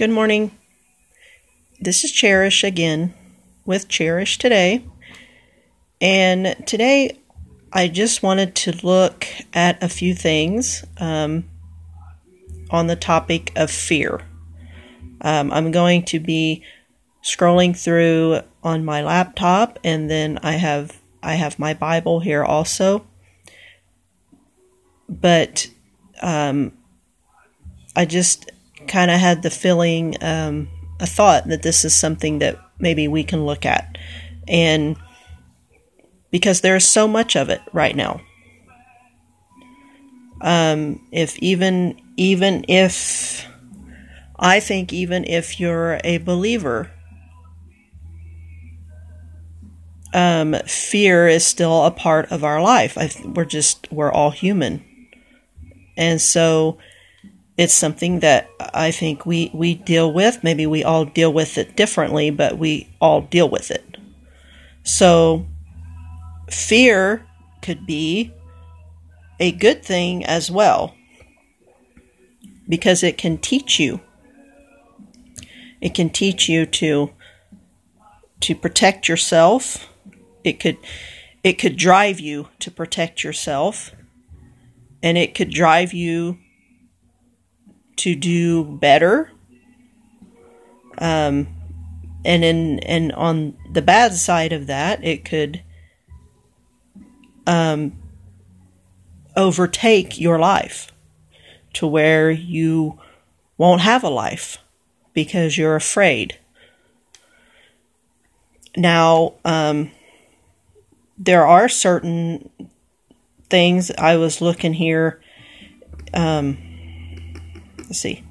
Good morning. This is Cherish again with Cherish today. And today I just wanted to look at a few things um, on the topic of fear. Um, I'm going to be scrolling through on my laptop and then I have I have my Bible here also. But um, I just kind of had the feeling, um, a thought that this is something that maybe we can look at. And because there's so much of it right now. Um, if even, even if, I think even if you're a believer, um, fear is still a part of our life. I, we're just, we're all human. And so it's something that I think we, we deal with. Maybe we all deal with it differently, but we all deal with it. So fear could be a good thing as well because it can teach you. It can teach you to to protect yourself. It could it could drive you to protect yourself and it could drive you to do better. Um, and in and on the bad side of that, it could um, overtake your life to where you won't have a life because you're afraid. Now, um, there are certain things I was looking here. Um, let's see.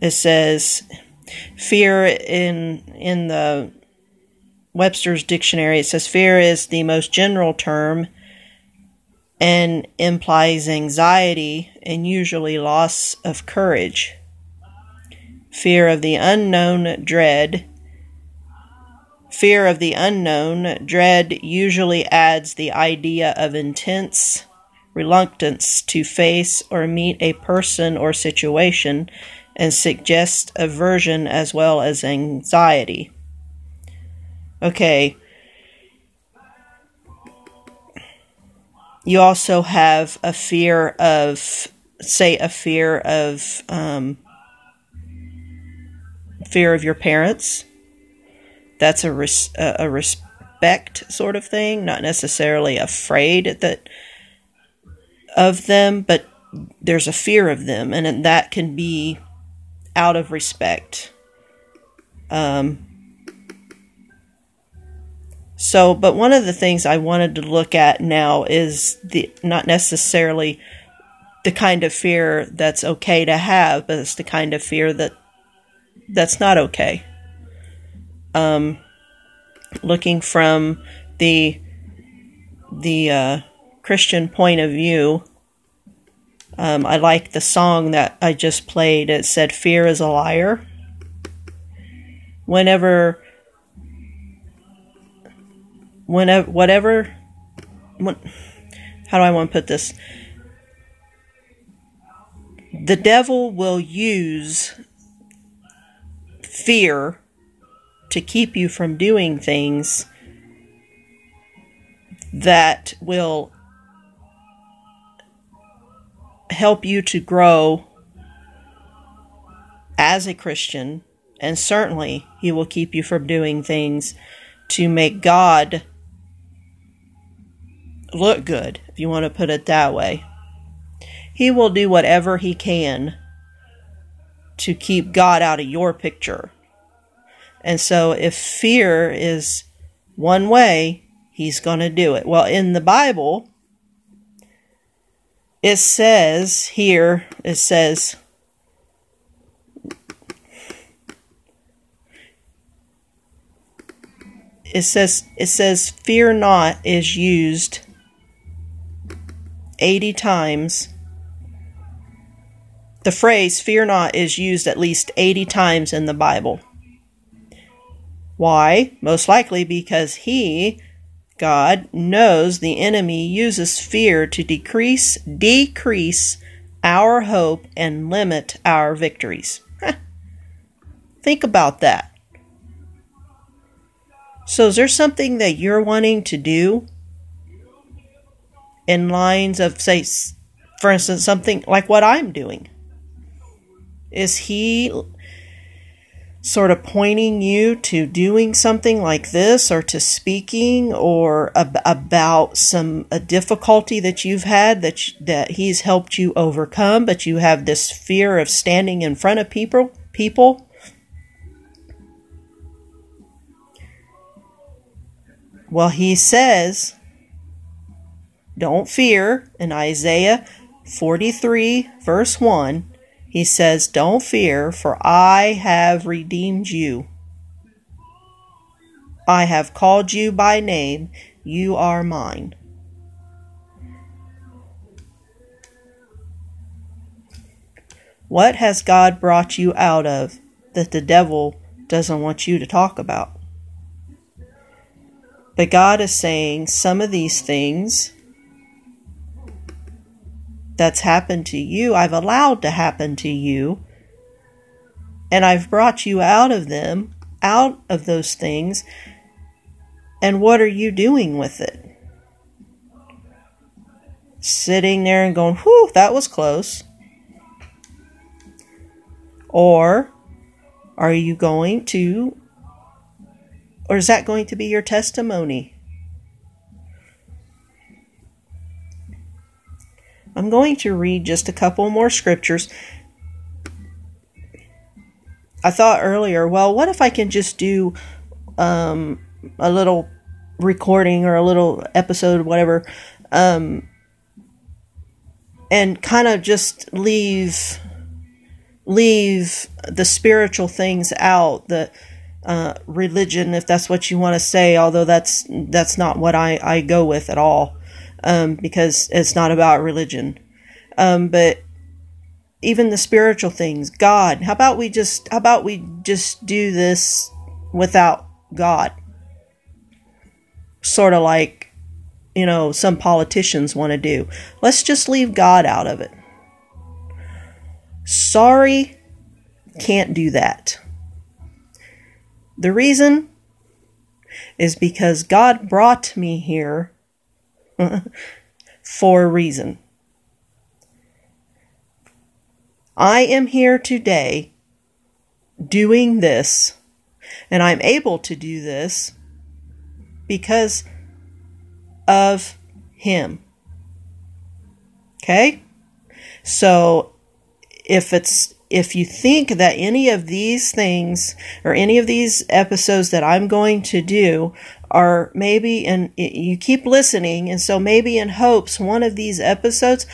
It says fear in in the Webster's dictionary. It says fear is the most general term and implies anxiety and usually loss of courage. Fear of the unknown, dread. Fear of the unknown, dread usually adds the idea of intense reluctance to face or meet a person or situation and suggests aversion as well as anxiety. Okay. You also have a fear of, say, a fear of, um, fear of your parents. That's a, res- a respect sort of thing, not necessarily afraid that of them, but there's a fear of them, and that can be out of respect. Um, so, but one of the things I wanted to look at now is the not necessarily the kind of fear that's okay to have, but it's the kind of fear that that's not okay. Um, looking from the the uh, Christian point of view, um, I like the song that I just played. It said, Fear is a liar. Whenever, whenever, whatever, when, how do I want to put this? The devil will use fear to keep you from doing things that will help you to grow as a Christian, and certainly He will keep you from doing things to make God look good, if you want to put it that way. He will do whatever He can to keep God out of your picture. And so, if fear is one way, He's going to do it. Well, in the Bible, it says here, it says, it says it says fear not is used 80 times. The phrase fear not is used at least 80 times in the bible. Why? Most likely because he God knows the enemy uses fear to decrease decrease our hope and limit our victories. Think about that. So, is there something that you're wanting to do in lines of, say, for instance, something like what I'm doing? Is he sort of pointing you to doing something like this or to speaking or ab- about some a difficulty that you've had that sh- that he's helped you overcome but you have this fear of standing in front of people people. Well he says don't fear. In Isaiah 43 verse 1 he says, Don't fear, for I have redeemed you. I have called you by name. You are mine. What has God brought you out of that the devil doesn't want you to talk about? But God is saying some of these things that's happened to you, I've allowed to happen to you, and I've brought you out of them, out of those things, and what are you doing with it? Sitting there and going, whew, that was close. Or are you going to, or is that going to be your testimony? I'm going to read just a couple more scriptures. I thought earlier, well, what if I can just do um, a little recording or a little episode, whatever, um, and kind of just leave leave the spiritual things out, the uh, religion, if that's what you want to say. Although that's that's not what I I go with at all um, because it's not about religion. Um, but even the spiritual things, God. How about we just how about we just do this without God? Sort of like, you know, some politicians want to do. Let's just leave God out of it. Sorry, can't do that. The reason is because God brought me here for a reason. I am here today doing this, and I'm able to do this because of Him. Okay? So if it's if you think that any of these things or any of these episodes that I'm going to do are maybe, and you keep listening, and so maybe in hopes one of these episodes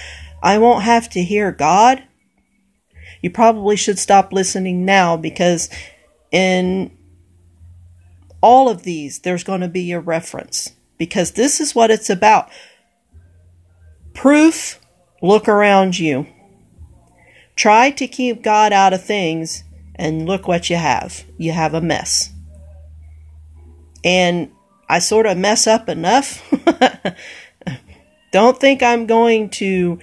I won't have to hear God, you probably should stop listening now because in all of these there's going to be a reference because this is what it's about. Proof, look around you. Try to keep God out of things, and look what you have. You have a mess. And I sort of mess up enough. don't think I'm going to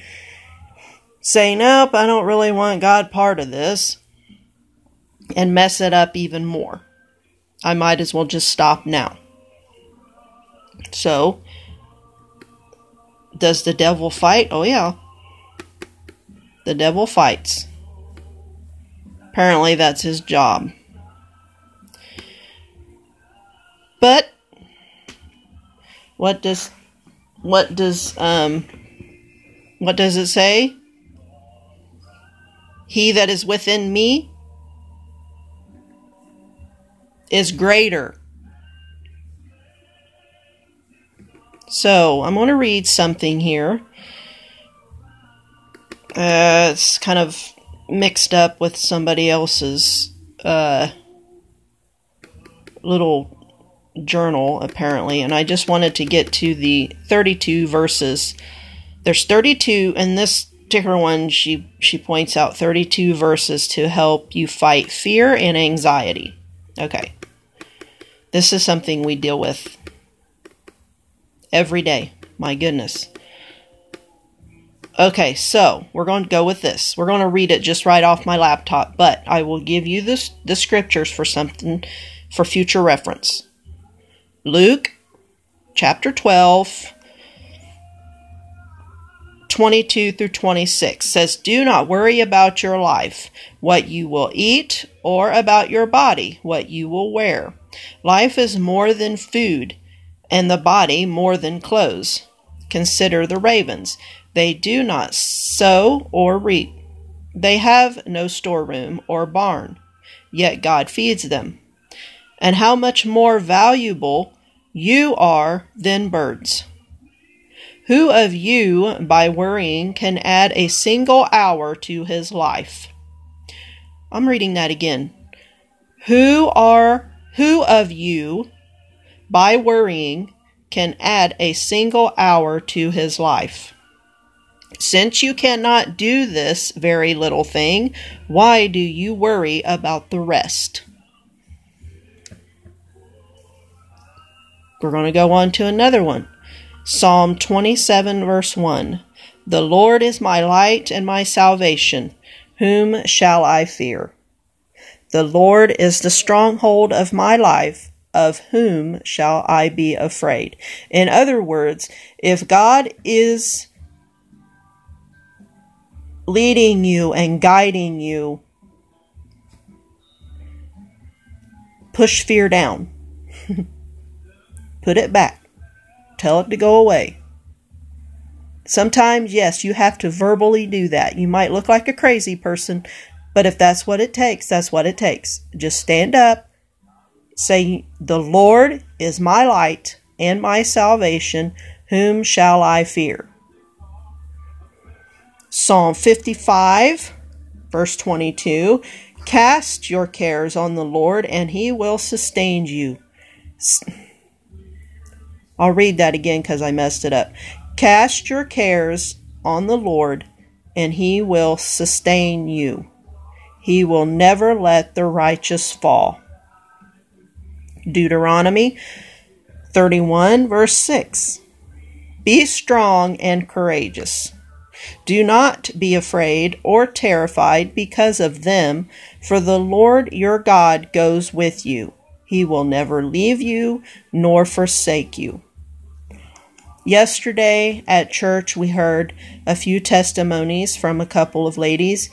say, nope, I don't really want God part of this, and mess it up even more. I might as well just stop now. So, does the devil fight? Oh, yeah. The devil fights. Apparently, that's his job. But what does what does um what does it say? He that is within me is greater. So, I'm going to read something here. Uh, it's kind of mixed up with somebody else's uh, little journal, apparently, and I just wanted to get to the 32 verses. There's 32, and this particular one, she, she points out 32 verses to help you fight fear and anxiety. Okay. This is something we deal with every day. My goodness. Okay, so we're going to go with this. We're going to read it just right off my laptop, but I will give you this, the scriptures for something for future reference. Luke chapter 12, 22 through 26 says, Do not worry about your life, what you will eat, or about your body, what you will wear. Life is more than food, and the body more than clothes. Consider the ravens. They do not sow or reap. They have no storeroom or barn, yet God feeds them. And how much more valuable you are than birds. Who of you, by worrying, can add a single hour to his life? I'm reading that again. Who are who of you, by worrying, can add a single hour to his life? Since you cannot do this very little thing, why do you worry about the rest? We're going to go on to another one. Psalm 27, verse 1. The Lord is my light and my salvation. Whom shall I fear? The Lord is the stronghold of my life. Of whom shall I be afraid? In other words, if God is leading you and guiding you, push fear down. Put it back. Tell it to go away. Sometimes, yes, you have to verbally do that. You might look like a crazy person, but if that's what it takes, that's what it takes. Just stand up, say, The Lord is my light and my salvation. Whom shall I fear? Psalm 55, verse 22 Cast your cares on the Lord, and he will sustain you. I'll read that again because I messed it up. Cast your cares on the Lord, and he will sustain you. He will never let the righteous fall. Deuteronomy 31, verse 6. Be strong and courageous. Do not be afraid or terrified because of them, for the Lord your God goes with you. He will never leave you nor forsake you. Yesterday at church, we heard a few testimonies from a couple of ladies,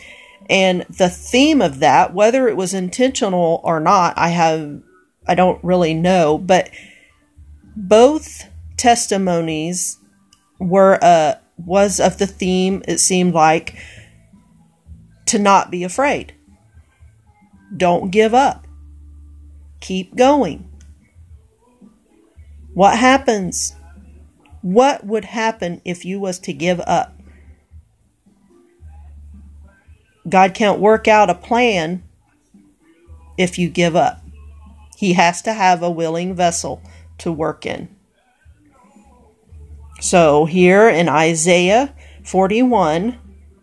and the theme of that, whether it was intentional or not, I have, I don't really know, but both testimonies were uh, was of the theme, it seemed like, to not be afraid. Don't give up. Keep going. What happens? What would happen if you was to give up? God can't work out a plan if you give up. He has to have a willing vessel to work in. So here in Isaiah 41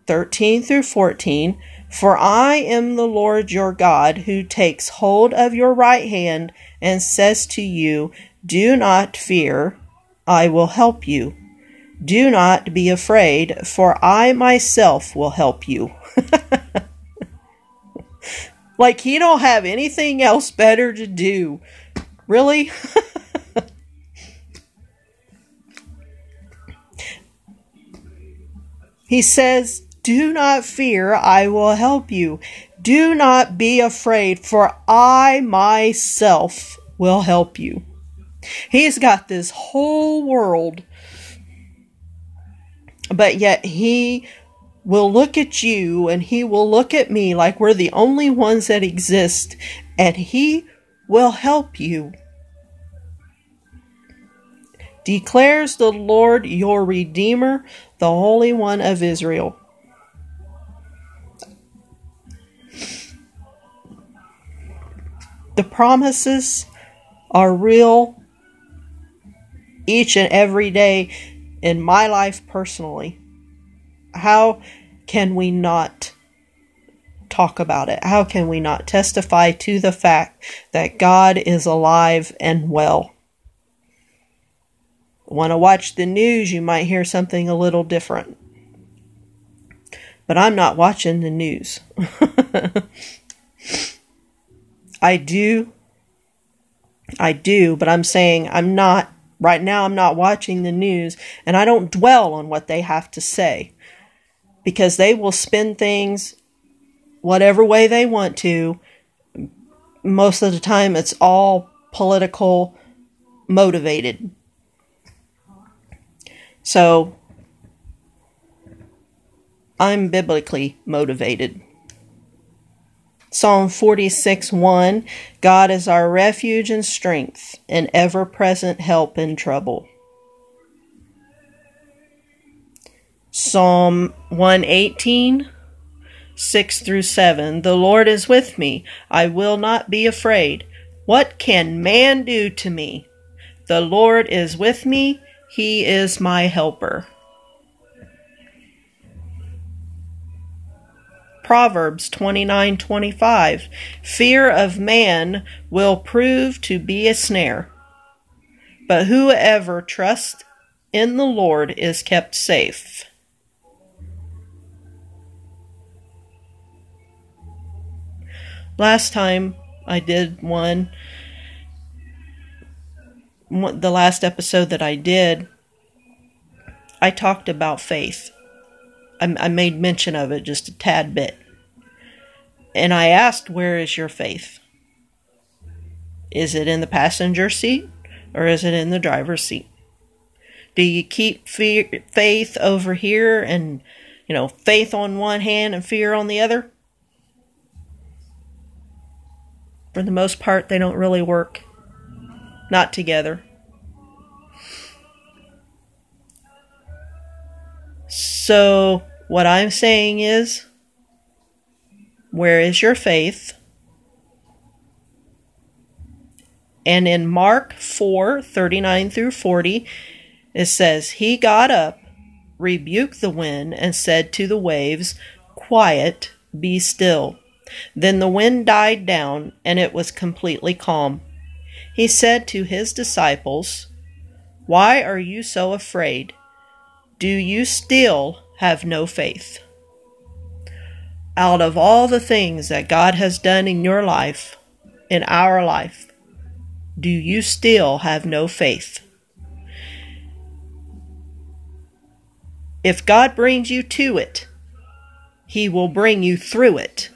13 through 14, for I am the Lord your God who takes hold of your right hand and says to you, Do not fear, I will help you. Do not be afraid, for I myself will help you. like he don't have anything else better to do. Really? He says, Do not fear, I will help you. Do not be afraid, for I myself will help you. He's got this whole world, but yet he will look at you and he will look at me like we're the only ones that exist, and he will help you declares the Lord your Redeemer, the Holy One of Israel. The promises are real each and every day in my life personally. How can we not talk about it? How can we not testify to the fact that God is alive and well? Want to watch the news, you might hear something a little different. but I'm not watching the news. I do. I do, but I'm saying I'm not, right now, I'm not watching the news and I don't dwell on what they have to say because they will spin things whatever way they want to. Most of the time, it's all political motivated. So, I'm biblically motivated. Psalm 46 1 God is our refuge and strength, an ever present help in trouble. Psalm 118 6 through 7 The Lord is with me, I will not be afraid. What can man do to me? The Lord is with me, he is my helper. Proverbs 29:25 Fear of man will prove to be a snare, but whoever trusts in the Lord is kept safe. Last time I did one the last episode that I did I talked about faith I, I made mention of it just a tad bit. And I asked, Where is your faith? Is it in the passenger seat or is it in the driver's seat? Do you keep fear, faith over here and, you know, faith on one hand and fear on the other? For the most part, they don't really work. Not together. So, what I'm saying is, where is your faith? And in Mark 4 39 through 40, it says, He got up, rebuked the wind, and said to the waves, Quiet, be still. Then the wind died down, and it was completely calm. He said to his disciples, Why are you so afraid? Do you still have no faith? Out of all the things that God has done in your life, in our life, do you still have no faith? If God brings you to it, He will bring you through it.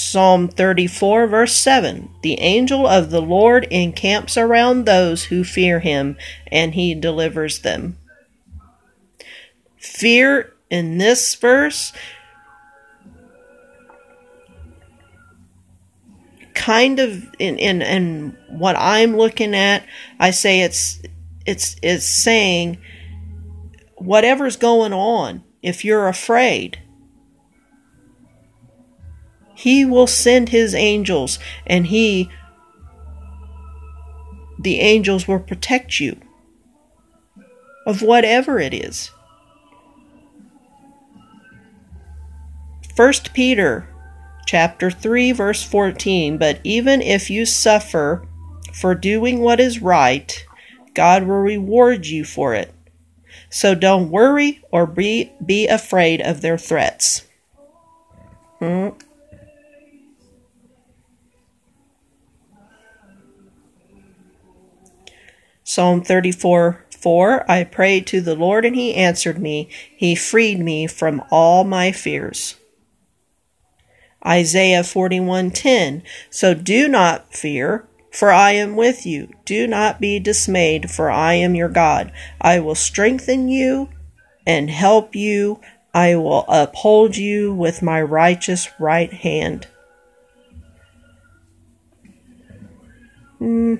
Psalm 34, verse 7 The angel of the Lord encamps around those who fear him, and he delivers them. Fear in this verse kind of in, in in what I'm looking at, I say it's it's it's saying whatever's going on, if you're afraid, he will send his angels, and he, the angels, will protect you of whatever it is. First Peter chapter 3 verse 14 but even if you suffer for doing what is right God will reward you for it so don't worry or be be afraid of their threats hmm? Psalm 34 4 I prayed to the Lord and he answered me. He freed me from all my fears. Isaiah 41:10 So do not fear for I am with you do not be dismayed for I am your God I will strengthen you and help you I will uphold you with my righteous right hand. Hmm.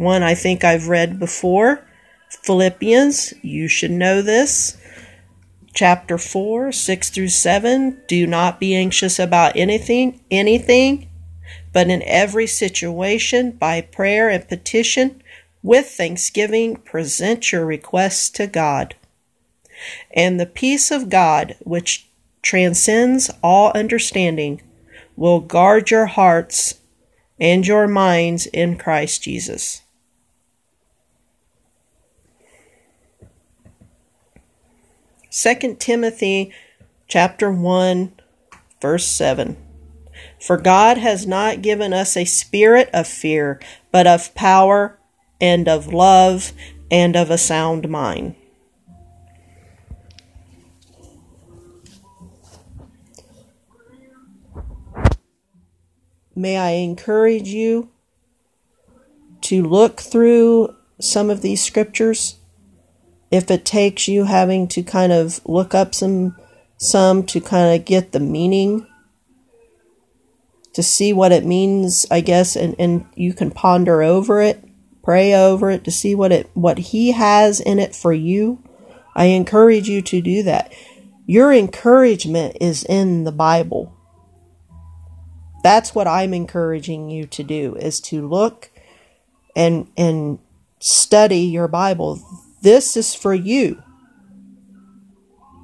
One I think I've read before. Philippians, you should know this. Chapter 4, 6 through 7. Do not be anxious about anything, anything, but in every situation, by prayer and petition, with thanksgiving, present your requests to God. And the peace of God, which transcends all understanding, will guard your hearts and your minds in Christ Jesus. Second Timothy chapter 1 verse 7 For God has not given us a spirit of fear but of power and of love and of a sound mind. May I encourage you to look through some of these scriptures if it takes you having to kind of look up some some to kind of get the meaning to see what it means i guess and, and you can ponder over it pray over it to see what it what he has in it for you i encourage you to do that. Your encouragement is in the bible. That's what i'm encouraging you to do is to look and and study your bible this is for you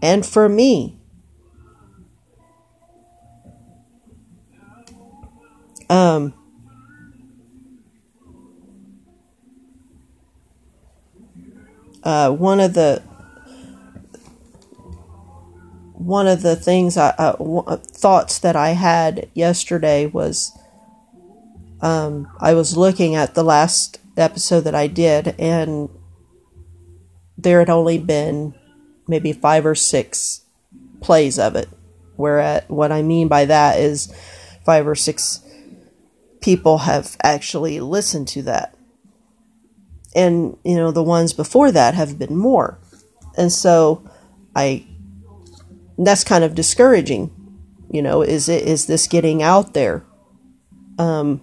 and for me. Um, uh, one of the one of the things I uh, w- thoughts that I had yesterday was um, I was looking at the last episode that I did, and there had only been maybe five or six plays of it. Where what I mean by that is five or six people have actually listened to that. And, you know, the ones before that have been more. And so I, that's kind of discouraging. You know, is it, is this getting out there? Um,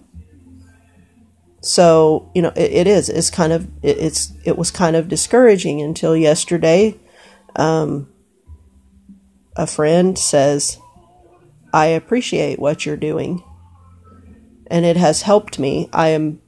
so you know it, it is it's kind of it, it's it was kind of discouraging until yesterday um, a friend says i appreciate what you're doing. And it has helped me. I am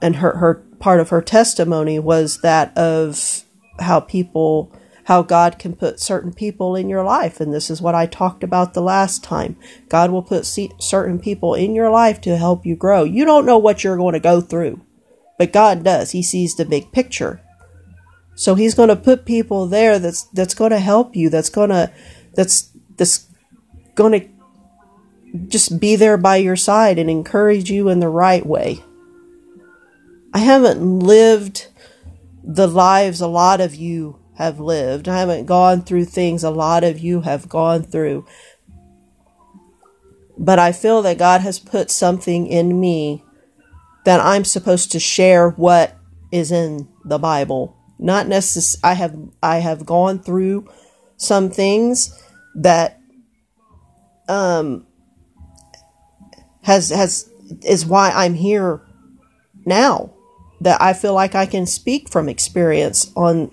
and her her part of her testimony was that of how people how God can put certain people in your life. And this is what I talked about the last time. God will put certain people in your life to help you grow. You don't know what you're going to go through, but God does. He sees the big picture. So he's going to put people there that's that's going to help you. That's going to that's that's going to just be there by your side and encourage you in the right way. I haven't lived the lives a lot of you have lived. I haven't gone through things a lot of you have gone through. But I feel that God has put something in me that I'm supposed to share what is in the Bible. Not necessarily I have I have gone through some things that um has has is why I'm here now that I feel like I can speak from experience on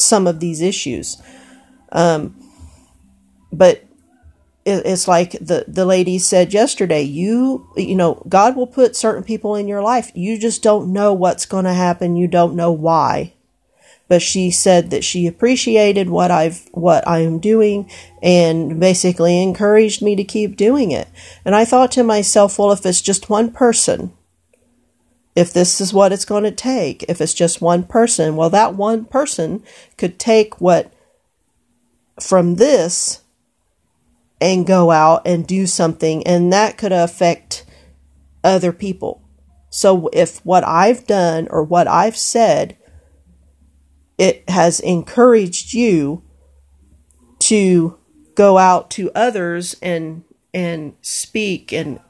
some of these issues. Um, but it, it's like the the lady said yesterday. You you know God will put certain people in your life. You just don't know what's going to happen. You don't know why. But she said that she appreciated what I've what I am doing and basically encouraged me to keep doing it. And I thought to myself, well, if it's just one person, if this is what it's going to take, if it's just one person, well, that one person could take what from this and go out and do something, and that could affect other people. So if what I've done or what I've said, it has encouraged you to go out to others and and speak and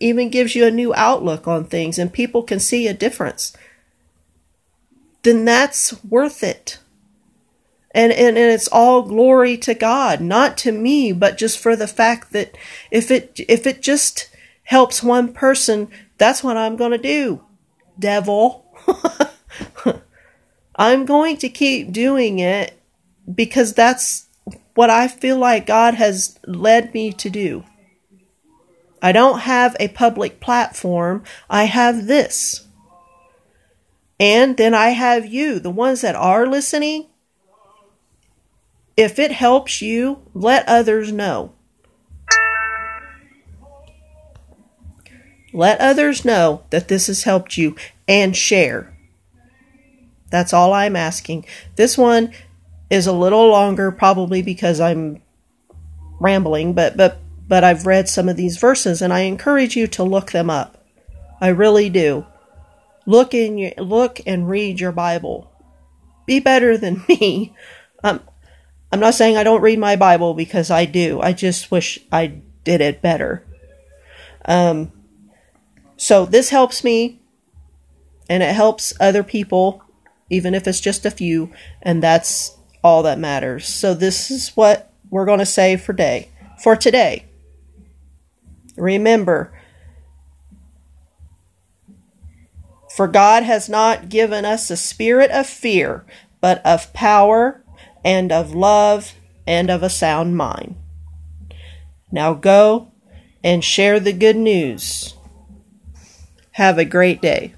even gives you a new outlook on things and people can see a difference, then that's worth it. And, and, and it's all glory to God, not to me, but just for the fact that if it, if it just helps one person, that's what I'm going to do, devil. I'm going to keep doing it because that's what I feel like God has led me to do. I don't have a public platform. I have this. And then I have you, the ones that are listening. If it helps you, let others know. Let others know that this has helped you and share. That's all I'm asking. This one is a little longer probably because I'm rambling, but but but I've read some of these verses and I encourage you to look them up. I really do. Look in your look and read your Bible. Be better than me. Um, I'm not saying I don't read my Bible because I do. I just wish I did it better. Um, so this helps me and it helps other people, even if it's just a few, and that's all that matters. So this is what we're going to say for day for today. Remember, for God has not given us a spirit of fear, but of power and of love and of a sound mind. Now go and share the good news. Have a great day.